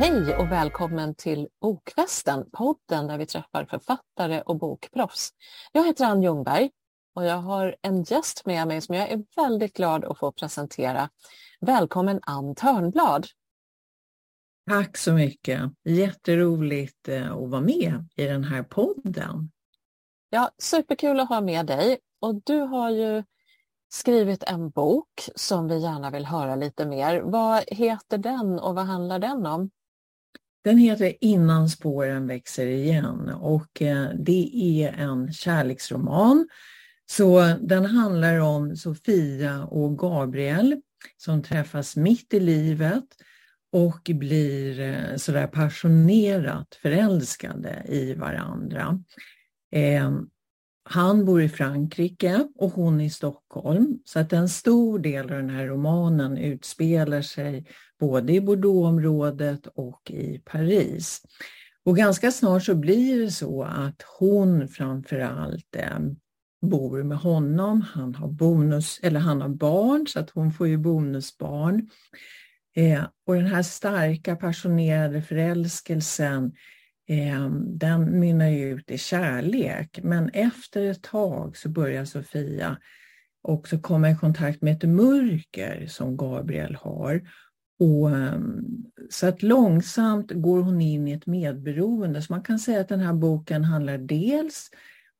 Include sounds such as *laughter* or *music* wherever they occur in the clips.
Hej och välkommen till Bokfesten, podden där vi träffar författare och bokproffs. Jag heter Ann Ljungberg och jag har en gäst med mig som jag är väldigt glad att få presentera. Välkommen Ann Törnblad. Tack så mycket. Jätteroligt eh, att vara med i den här podden. Ja, superkul att ha med dig. Och du har ju skrivit en bok som vi gärna vill höra lite mer. Vad heter den och vad handlar den om? Den heter Innan spåren växer igen och eh, det är en kärleksroman. Så den handlar om Sofia och Gabriel som träffas mitt i livet och blir eh, sådär passionerat förälskade i varandra. Eh, han bor i Frankrike och hon i Stockholm. Så att en stor del av den här romanen utspelar sig både i Bordeauxområdet och i Paris. Och ganska snart så blir det så att hon framförallt eh, bor med honom. Han har bonus, eller han har barn så att hon får ju bonusbarn. Eh, och den här starka passionerade förälskelsen eh, den mynnar ju ut i kärlek. Men efter ett tag så börjar Sofia också komma i kontakt med ett mörker som Gabriel har. Och, ehm, så att långsamt går hon in i ett medberoende. Så man kan säga att den här boken handlar dels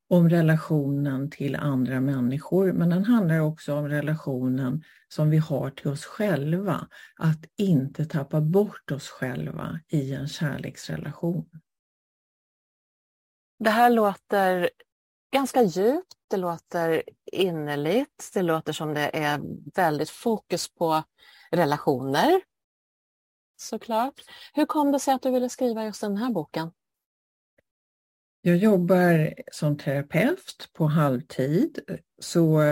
om relationen till andra människor, men den handlar också om relationen som vi har till oss själva. Att inte tappa bort oss själva i en kärleksrelation. Det här låter ganska djupt, det låter innerligt, det låter som det är väldigt fokus på relationer. Såklart. Hur kom det sig att du ville skriva just den här boken? Jag jobbar som terapeut på halvtid. Så,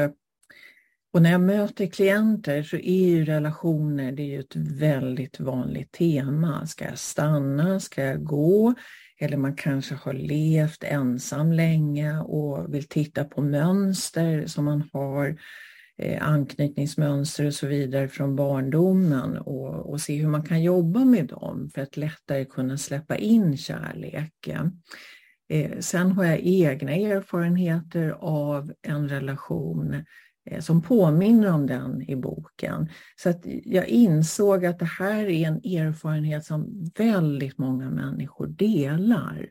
och när jag möter klienter så är ju relationer det är ju ett väldigt vanligt tema. Ska jag stanna? Ska jag gå? Eller man kanske har levt ensam länge och vill titta på mönster som man har, eh, Eh, anknytningsmönster och så vidare från barndomen och, och se hur man kan jobba med dem för att lättare kunna släppa in kärleken. Eh, sen har jag egna erfarenheter av en relation eh, som påminner om den i boken. Så att jag insåg att det här är en erfarenhet som väldigt många människor delar.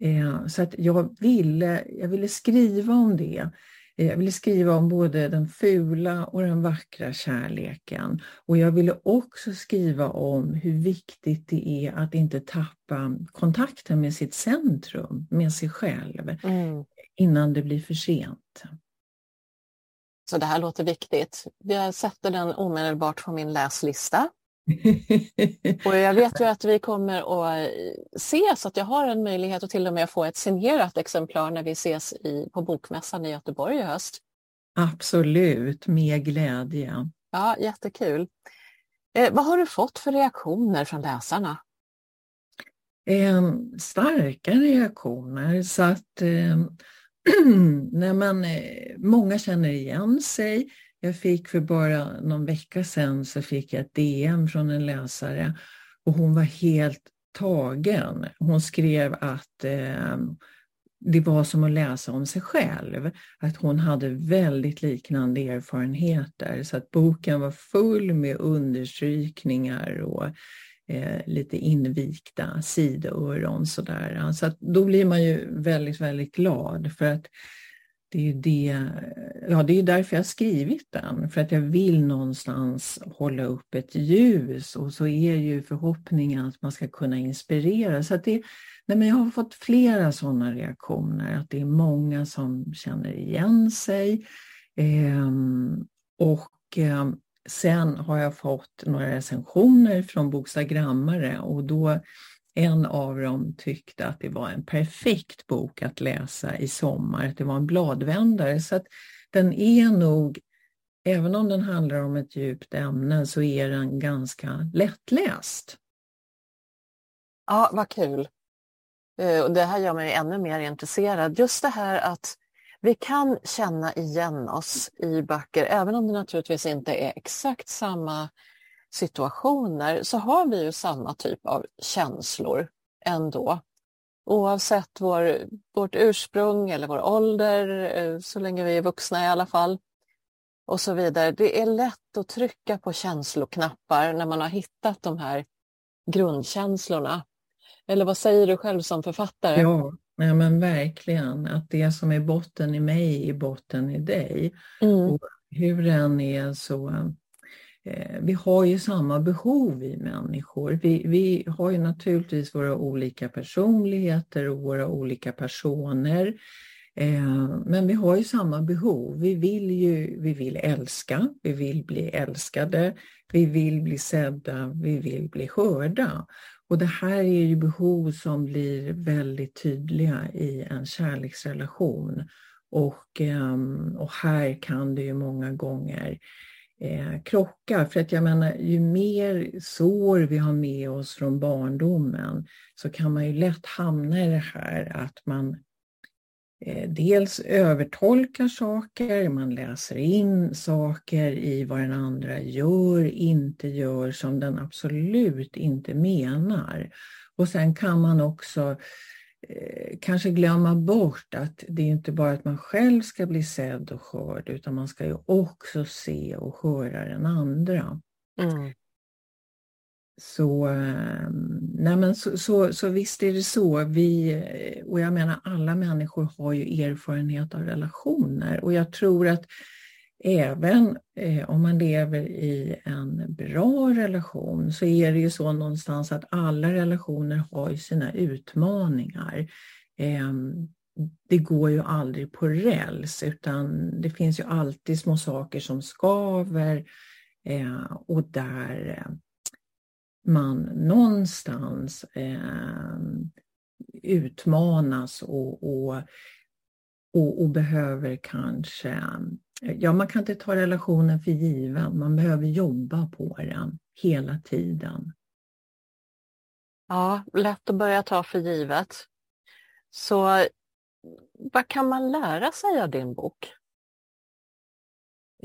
Eh, så att jag ville, jag ville skriva om det. Eh, jag ville skriva om både den fula och den vackra kärleken. Och jag ville också skriva om hur viktigt det är att inte tappa kontakten med sitt centrum, med sig själv, mm. innan det blir för sent. Så det här låter viktigt. Jag sätter den omedelbart på min läslista. *laughs* och jag vet ju att vi kommer att ses, att jag har en möjlighet att till och med få ett signerat exemplar när vi ses i, på Bokmässan i Göteborg i höst. Absolut, med glädje. Ja, jättekul. Eh, vad har du fått för reaktioner från läsarna? Eh, starka reaktioner så att eh, när man, eh, många känner igen sig. Jag fick för bara någon vecka sedan så fick jag ett DM från en läsare och hon var helt tagen. Hon skrev att eh, det var som att läsa om sig själv. Att hon hade väldigt liknande erfarenheter så att boken var full med understrykningar och eh, lite invikta sidöron sådär. Så att då blir man ju väldigt, väldigt glad för att det är, det, ja, det är därför jag skrivit den, för att jag vill någonstans hålla upp ett ljus och så är ju förhoppningen att man ska kunna inspirera. Så att det, nej men jag har fått flera sådana reaktioner, att det är många som känner igen sig. Eh, och eh, sen har jag fått några recensioner från bokstagrammare och då en av dem tyckte att det var en perfekt bok att läsa i sommar, att det var en bladvändare. Så att den är nog, även om den handlar om ett djupt ämne, så är den ganska lättläst. Ja, vad kul. Eh, det här gör mig ännu mer intresserad. Just det här att vi kan känna igen oss i böcker, även om det naturligtvis inte är exakt samma situationer så har vi ju samma typ av känslor ändå. Oavsett vår, vårt ursprung eller vår ålder, eh, så länge vi är vuxna i alla fall, och så vidare. Det är lätt att trycka på känsloknappar när man har hittat de här grundkänslorna. Eller vad säger du själv som författare? Ja, nej men verkligen. Att det som är botten i mig är botten i dig. Mm. Och hur den är så... Eh, vi har ju samma behov vi människor. Vi, vi har ju naturligtvis våra olika personligheter och våra olika personer. Eh, men vi har ju samma behov. Vi vill ju vi vill älska, vi vill bli älskade, vi vill bli sedda, vi vill bli hörda. Och det här är ju behov som blir väldigt tydliga i en kärleksrelation. Och, ehm, och här kan det ju många gånger eh. För att jag menar, ju mer sår vi har med oss från barndomen så kan man ju lätt hamna i det här att man Eh, dels övertolkar saker, man läser in saker i vad den andra gör, inte gör, som den absolut inte menar. Och sen kan man också kanske glömma bort att det är inte bara att man själv ska bli sedd och hörd, utan man ska ju också se och höra den andra. Mm. Så, ehm, nej men så, så, så, visst är det så. Vi, och jag menar alla människor har ju erfarenhet av relationer och jag tror att även eh, om man lever i en bra relation så är det ju så någonstans att alla relationer har ju sina utmaningar. Eh, det går ju aldrig på räls utan det finns ju alltid små saker som skaver eh, och där eh, man någonstans ehm, utmanas och, och, och, och, behöver kanske... Ja, man kan inte ta relationen för given. Man behöver jobba på den hela tiden. Ja, lätt att börja ta för givet. Så vad kan man lära sig av din bok?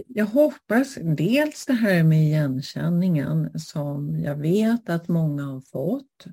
Jag hoppas dels det här med igenkänningen som jag vet att många har fått.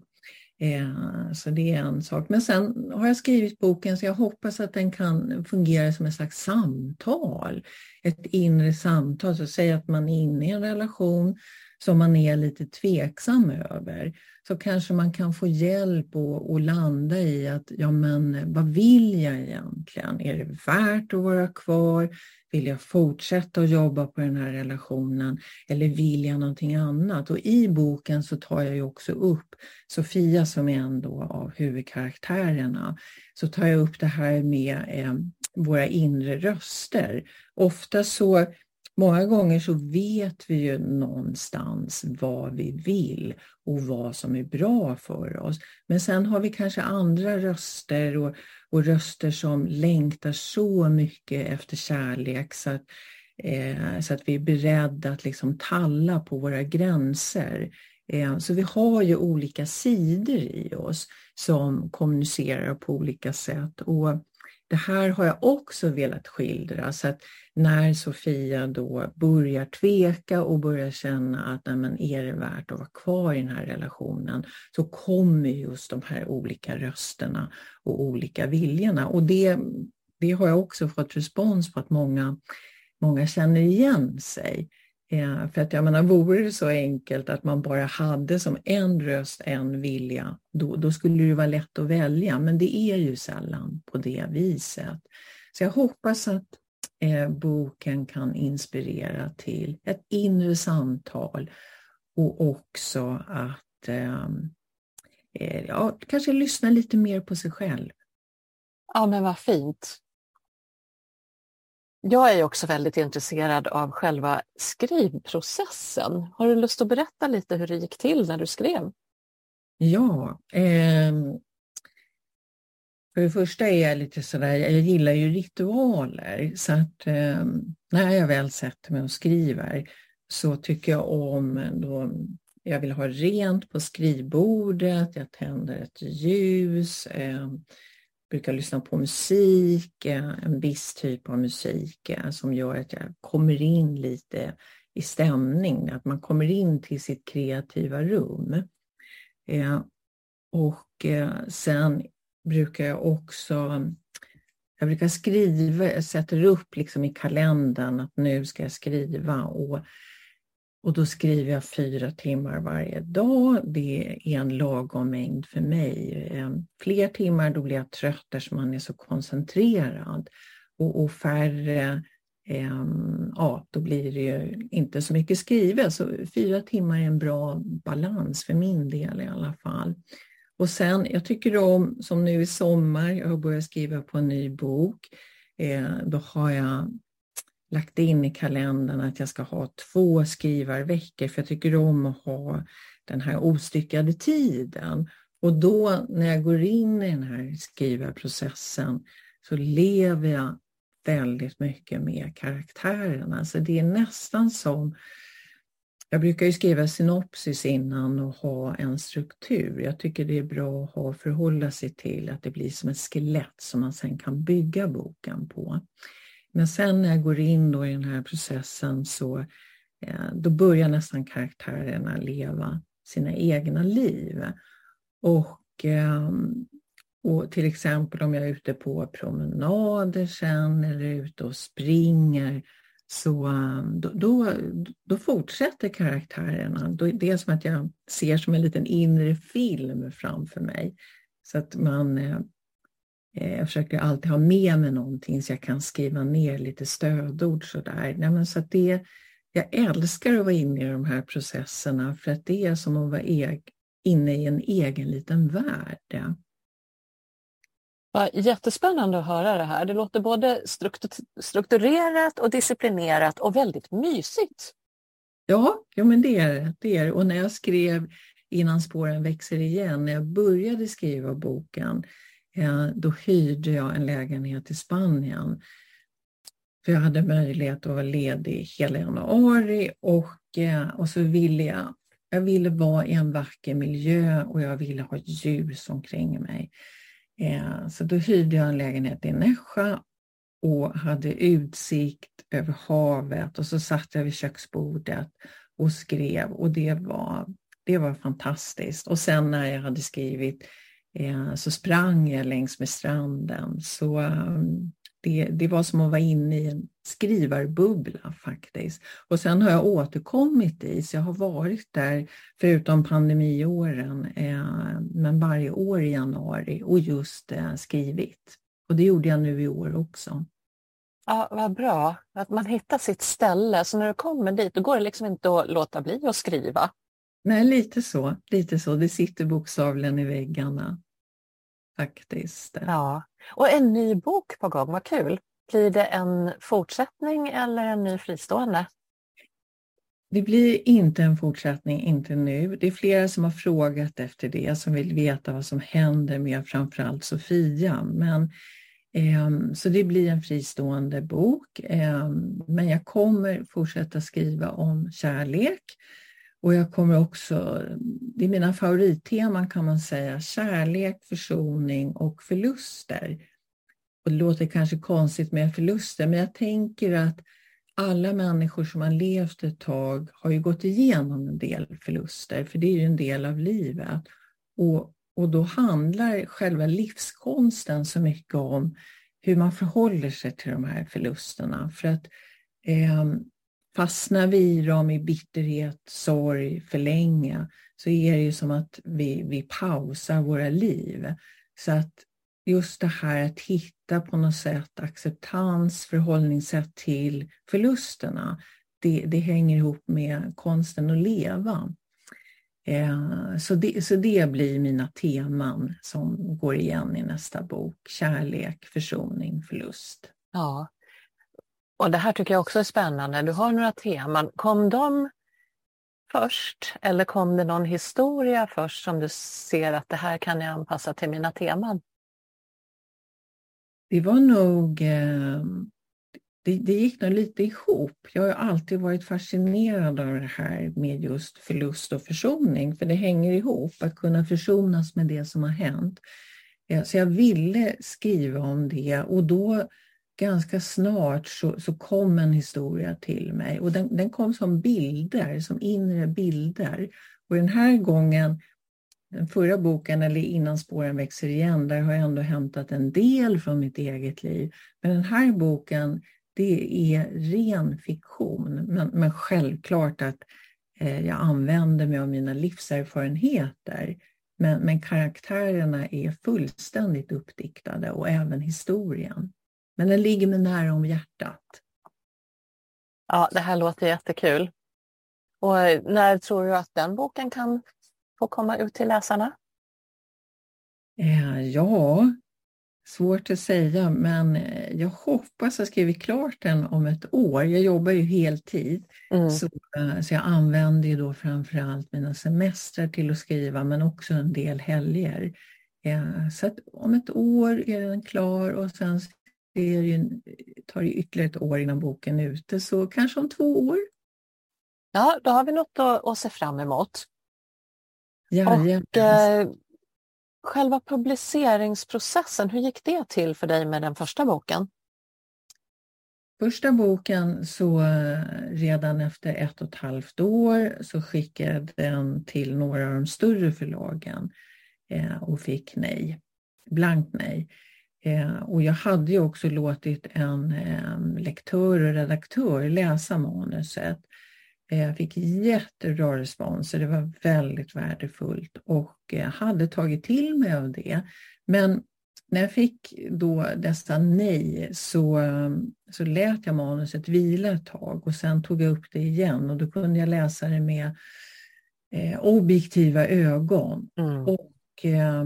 Eh, så det är en sak. Men sen har jag skrivit boken så jag hoppas att den kan fungera som ett slags samtal. Ett inre samtal. Så säg att man är inne i en relation som man är lite tveksam över så kanske man kan få hjälp och, och, landa i att ja men vad vill jag egentligen? Är det värt att vara kvar? Vill jag fortsätta att jobba på den här relationen eller vill jag någonting annat? Och i boken så tar jag ju också upp Sofia som är en av huvudkaraktärerna. Så tar jag upp det här med eh, våra inre röster. Ofta så Många gånger så vet vi ju någonstans vad vi vill och vad som är bra för oss. Men sen har vi kanske andra röster och, och röster som längtar så mycket efter kärlek så att, eh, så att vi är beredda att liksom talla på våra gränser. Eh, så vi har ju olika sidor i oss som kommunicerar på olika sätt. Och det här har jag också velat skildra så att när Sofia då börjar tveka och börjar känna att nej men är det värt att vara kvar i den här relationen så kommer just de här olika rösterna och olika viljorna. Och det, det har jag också fått respons på att många, många känner igen sig. Eh, för att jag menar, vore det så enkelt att man bara hade som en röst, en vilja, då, då skulle det vara lätt att välja. Men det är ju sällan på det viset. Så jag hoppas att eh, boken kan inspirera till ett inre samtal och också att eh, eh ja, kanske lyssna lite mer på sig själv. Ja, men vad fint. Jag är också väldigt intresserad av själva skrivprocessen. Har du lust att berätta lite hur det gick till när du skrev? Ja, eh, för det första är jag lite sådär, jag gillar ju ritualer så att eh, när jag väl sätter mig och skriver så tycker jag om då jag vill ha rent på skrivbordet, jag tänder ett ljus, eh, brukar lyssna på musik, eh, en viss typ av musik eh, som gör att jag kommer in lite i stämning, att man kommer in till sitt kreativa rum. Eh, och eh, sen brukar jag också jag brukar skriva, jag sätter upp liksom i kalendern att nu ska jag skriva och, och då skriver jag fyra timmar varje dag. Det är en lagom mängd för mig. Eh, fler timmar då blir jag trött eftersom man är så koncentrerad. Och, och färre, eh, ja då blir det ju inte så mycket skrivet. Så fyra timmar är en bra balans för min del i alla fall. Och sen, jag tycker om, som nu i sommar, jag har börjat skriva på en ny bok. Eh, då har jag lagt in i kalendern att jag ska ha två skrivarveckor, för jag tycker om att ha den här ostyckade tiden. Och då när jag går in i den här skrivarprocessen så lever jag väldigt mycket med karaktärerna. Så det är nästan som jag brukar ju skriva synopsis innan och ha en struktur. Jag tycker det är bra att ha förhålla sig till att det blir som ett skelett som man sen kan bygga boken på. Men sen när jag går in då i den här processen så eh, då börjar nästan karaktärerna leva sina egna liv. Och, ehm, och till exempel om jag är ute på promenader sen eller ute och springer så ehm, då, då, då, fortsätter karaktärerna. Det är som att jag ser som en liten inre film framför mig. Så att man, eh, jag försöker alltid ha med mig någonting så jag kan skriva ner lite stödord sådär. Nej, men så att det, jag älskar att vara inne i de här processerna för att det är som att vara e inne i en egen liten värld. Jättespännande att höra det här. Det låter både strukturerat och disciplinerat och väldigt mysigt. Ja, ja men det är det. Är. Och när jag skrev Innan spåren växer igen, när jag började skriva boken, eh, Eh, då hyrde jag en lägenhet i Spanien. För jag hade möjlighet att vara ledig hela januari och, eh, och så ville jag, jag ville vara i en vacker miljö och jag ville ha ljus omkring mig. Eh, så då hyrde jag en lägenhet i Nässjö och hade utsikt över havet och så satt jag vid köksbordet och skrev och det var, det var fantastiskt. Och sen när jag hade skrivit eh, så sprang jag längs med stranden. Så um, det, det var som att vara inne i en skrivarbubbla faktiskt. Och sen har jag återkommit dit, så jag har varit där förutom pandemiåren, eh, men varje år i januari och just eh, skrivit. Och det gjorde jag nu i år också. Ja, vad bra att man hittar sitt ställe. Så när du kommer dit, då går det liksom inte att låta bli att skriva. Nej, lite så. Lite så. Det sitter bokstavligen i väggarna. Faktiskt. Ja, och en ny bok på gång, vad kul. Blir det en fortsättning eller en ny fristående? Det blir inte en fortsättning, inte nu. Det är flera som har frågat efter det, som vill veta vad som händer med framförallt Sofia. Men, eh, så det blir en fristående bok. Eh, men jag kommer fortsätta skriva om kärlek. Och jag kommer också, det är mina favoritteman kan man säga, kärlek, försoning och förluster. Och det låter kanske konstigt med förluster, men jag tänker att alla människor som har levt ett tag har ju gått igenom en del förluster, för det är ju en del av livet. Och, och då handlar själva livskonsten så mycket om hur man förhåller sig till de här förlusterna. För att eh, fastnar vi i dem i bitterhet, sorg för länge så är det ju som att vi, vi pausar våra liv. Så att just det här att hitta på något sätt acceptans, förhållningssätt till förlusterna, det, det hänger ihop med konsten att leva. Eh, så, det, så det blir mina teman som går igen i nästa bok. Kärlek, försoning, förlust. Ja, och det här tycker jag också är spännande. Du har några teman. Kom de först eller kom det någon historia först som du ser att det här kan jag anpassa till mina teman? Det var nog, eh, det, det, gick nog lite ihop. Jag har alltid varit fascinerad av det här med just förlust och försoning, för det hänger ihop, att kunna försonas med det som har hänt. Eh, så jag ville skriva om det och då ganska snart så, så kom en historia till mig och den, den kom som bilder, som inre bilder. Och den här gången, den förra boken, eller Innan spåren växer igen, där har jag ändå hämtat en del från mitt eget liv. Men den här boken, det är ren fiktion. Men, men självklart att eh, jag använder mig av mina livserfarenheter. Men, men karaktärerna är fullständigt uppdiktade och även historien. Men den ligger mig nära om hjärtat. Ja, det här låter jättekul. Och när tror du att den boken kan få komma ut till läsarna? Eh, ja, svårt att säga, men eh, jag hoppas ha skrivit klart den om ett år. Jag jobbar ju heltid, mm. så, eh, så jag använder ju då framförallt mina semestrar till att skriva, men också en del helger. Så att om ett år är den klar och sen det ju, tar ju ytterligare ett år innan boken är ute, så kanske om två år. Ja, då har vi något att, att se fram emot. Och eh, själva publiceringsprocessen, hur gick det till för dig med den första boken? Första boken så eh, redan efter ett och ett halvt år så skickade den till några av de större förlagen eh, och fick nej, blankt nej. Eh, och jag hade ju också låtit en eh, lektör och redaktör läsa manuset. Eh, jag fick jättebra respons det var väldigt värdefullt och eh, hade tagit till mig av det. Men när jag fick då dessa nej så, så lät jag manuset vila ett tag och sen tog jag upp det igen och då kunde jag läsa det med eh, objektiva ögon. Mm. Och eh,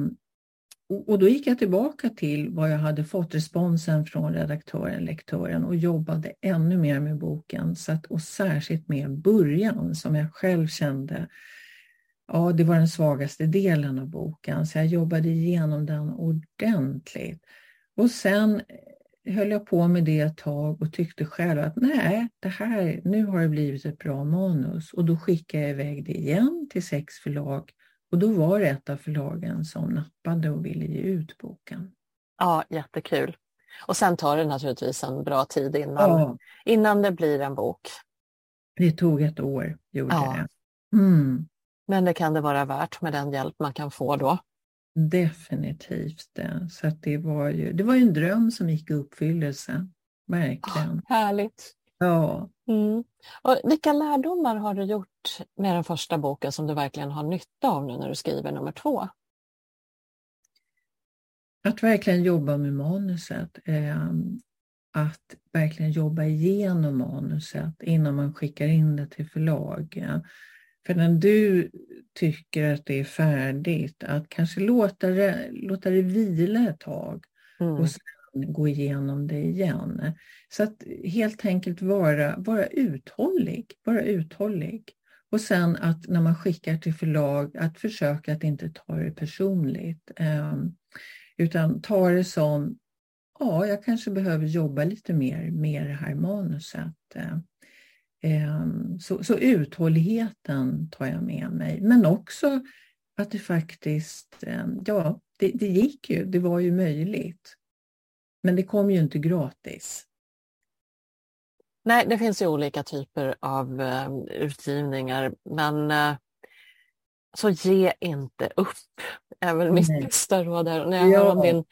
och då gick jag tillbaka till vad jag hade fått responsen från redaktören, lektören och jobbade ännu mer med boken. Så att, och särskilt med början som jag själv kände, ja det var den svagaste delen av boken. Så jag jobbade igenom den ordentligt. Och sen eh, höll jag på med det ett tag och tyckte själv att nej, det här, nu har det blivit ett bra manus. Och då skickade jag iväg det igen till sex förlag och då var det ett av förlagen som nappade och ville ge ut boken. Ja, jättekul. Och sen tar det naturligtvis en bra tid innan, ja. innan det blir en bok. Det tog ett år, gjorde ja. det. Mm. Men det kan det vara värt med den hjälp man kan få då. Definitivt. Så det, var ju, det var ju en dröm som gick i uppfyllelse. Verkligen. Ja, härligt. Ja. Mm. Och vilka lärdomar har du gjort med den första boken som du verkligen har nytta av nu när du skriver nummer två? Att verkligen jobba med manuset. Eh, att verkligen jobba igenom manuset innan man skickar in det till förlag. För när du tycker att det är färdigt, att kanske låta det, låta det vila ett tag mm. och sen gå igenom det igen. Så att helt enkelt vara, vara uthållig, vara uthållig. Och sen att när man skickar till förlag att försöka att inte ta det personligt. Ehm, utan ta det som, ja, jag kanske behöver jobba lite mer med det här manuset. Ehm, så, så uthålligheten tar jag med mig. Men också att det faktiskt, ehm, ja, det, det gick ju, det var ju möjligt. Men det kom ju inte gratis. Nej, det finns ju olika typer av uh, utgivningar, men uh, så ge inte upp, är väl mitt bästa råd här. När jag ja. hör om din,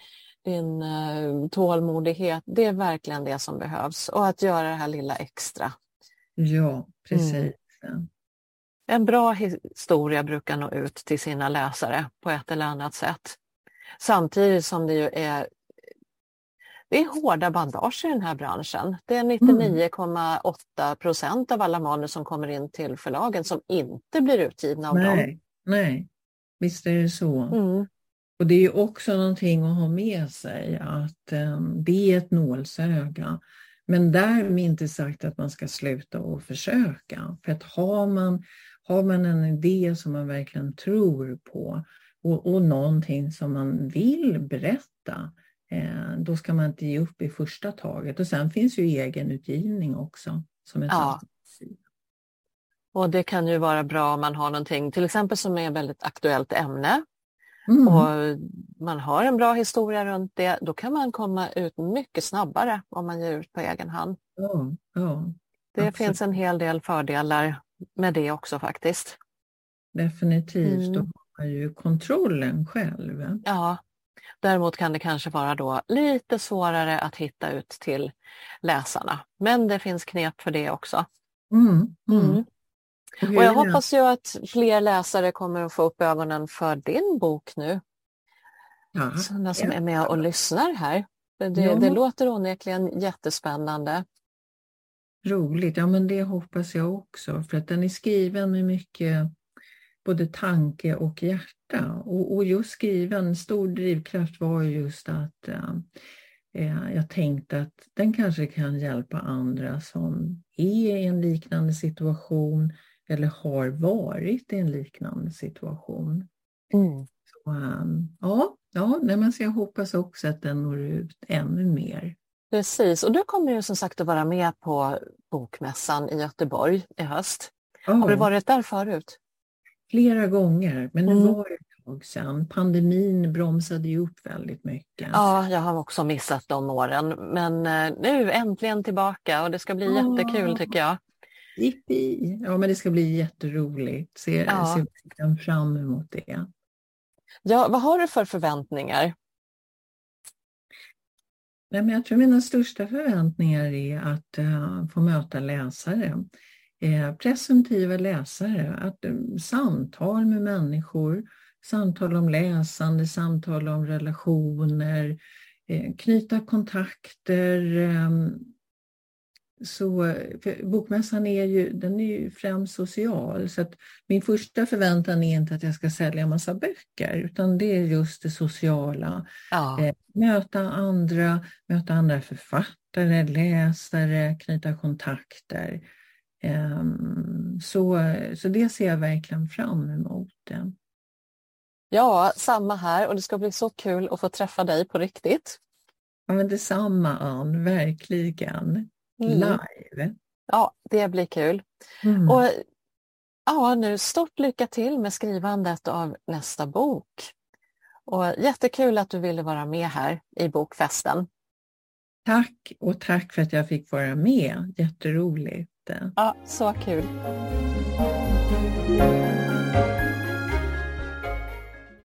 din uh, tålmodighet, det är verkligen det som behövs. Och att göra det här lilla extra. Ja, precis. Mm. En bra historia brukar nå ut till sina läsare på ett eller annat sätt. Samtidigt som det ju är det är hårda bandage i den här branschen. Det är 99,8 procent av alla manus som kommer in till förlagen som inte blir utgivna av nej, dem. Nej, visst är det så. Mm. Och det är också någonting att ha med sig att um, det är ett nålsöga. Men därmed inte sagt att man ska sluta och försöka. För att har man, har man en idé som man verkligen tror på och, och någonting som man vill berätta, då ska man inte ge upp i första taget. Och sen finns ju egenutgivning också som ett ja. Och det kan ju vara bra om man har någonting, till exempel som är ett väldigt aktuellt ämne. mm. och man har en bra historia runt det, då kan man komma ut mycket snabbare om man ger ut på egen hand. Ja, ja, det absolut. finns en hel del fördelar med det också faktiskt. Definitivt, mm. då har man ju kontrollen själv. Ja, däremot kan det kanske vara då lite svårare att hitta ut till läsarna. Men det finns knep för det också. Mm, mm. mm. Och jag hoppas ju att fler läsare kommer att få upp ögonen för din bok nu. Ja, Sådana som är med och lyssnar här. Det, ja. det låter onekligen jättespännande. Roligt, ja men det hoppas jag också för att den är skriven med mycket både tanke och hjärta. Och, och just skriven, stor drivkraft var just att äh, jag tänkte att den kanske kan hjälpa andra som är i en liknande situation eller har varit i en liknande situation. Mm. Så, um, ja, ja men så jag hoppas också att den når ut ännu mer. Precis, och du kommer ju som sagt att vara med på Bokmässan i Göteborg i höst. Oh. Har du varit där förut? Flera gånger, men det mm. var ett tag sedan. Pandemin bromsade ju upp väldigt mycket. Ja, jag har också missat de åren, men eh, nu äntligen tillbaka och det ska bli oh. jättekul tycker jag. Jippi! Ja, men det ska bli jätteroligt. Ser, ja. ser fram emot det. Ja, vad har du för förväntningar? Nej, men jag tror mina största förväntningar är att uh, få möta läsare. Eh, presumtiva läsare, att um, samtal med människor, samtal om läsande, samtal om relationer, eh, knyta kontakter, um, så bokmässan är ju, den är ju främst social, så att min första förväntan är inte att jag ska sälja massa böcker, utan det är just det sociala. Ja. Eh, möta andra, möta andra författare, läsare, knyta kontakter. Eh, så, så det ser jag verkligen fram emot. Ja, samma här och det ska bli så kul att få träffa dig på riktigt. Ja, men detsamma Ann, verkligen mm. live. Ja, det blir kul. Mm. Och ja, nu stort lycka till med skrivandet av nästa bok. Och jättekul att du ville vara med här i bokfesten. Tack och tack för att jag fick vara med. Jätteroligt. Ja, så kul.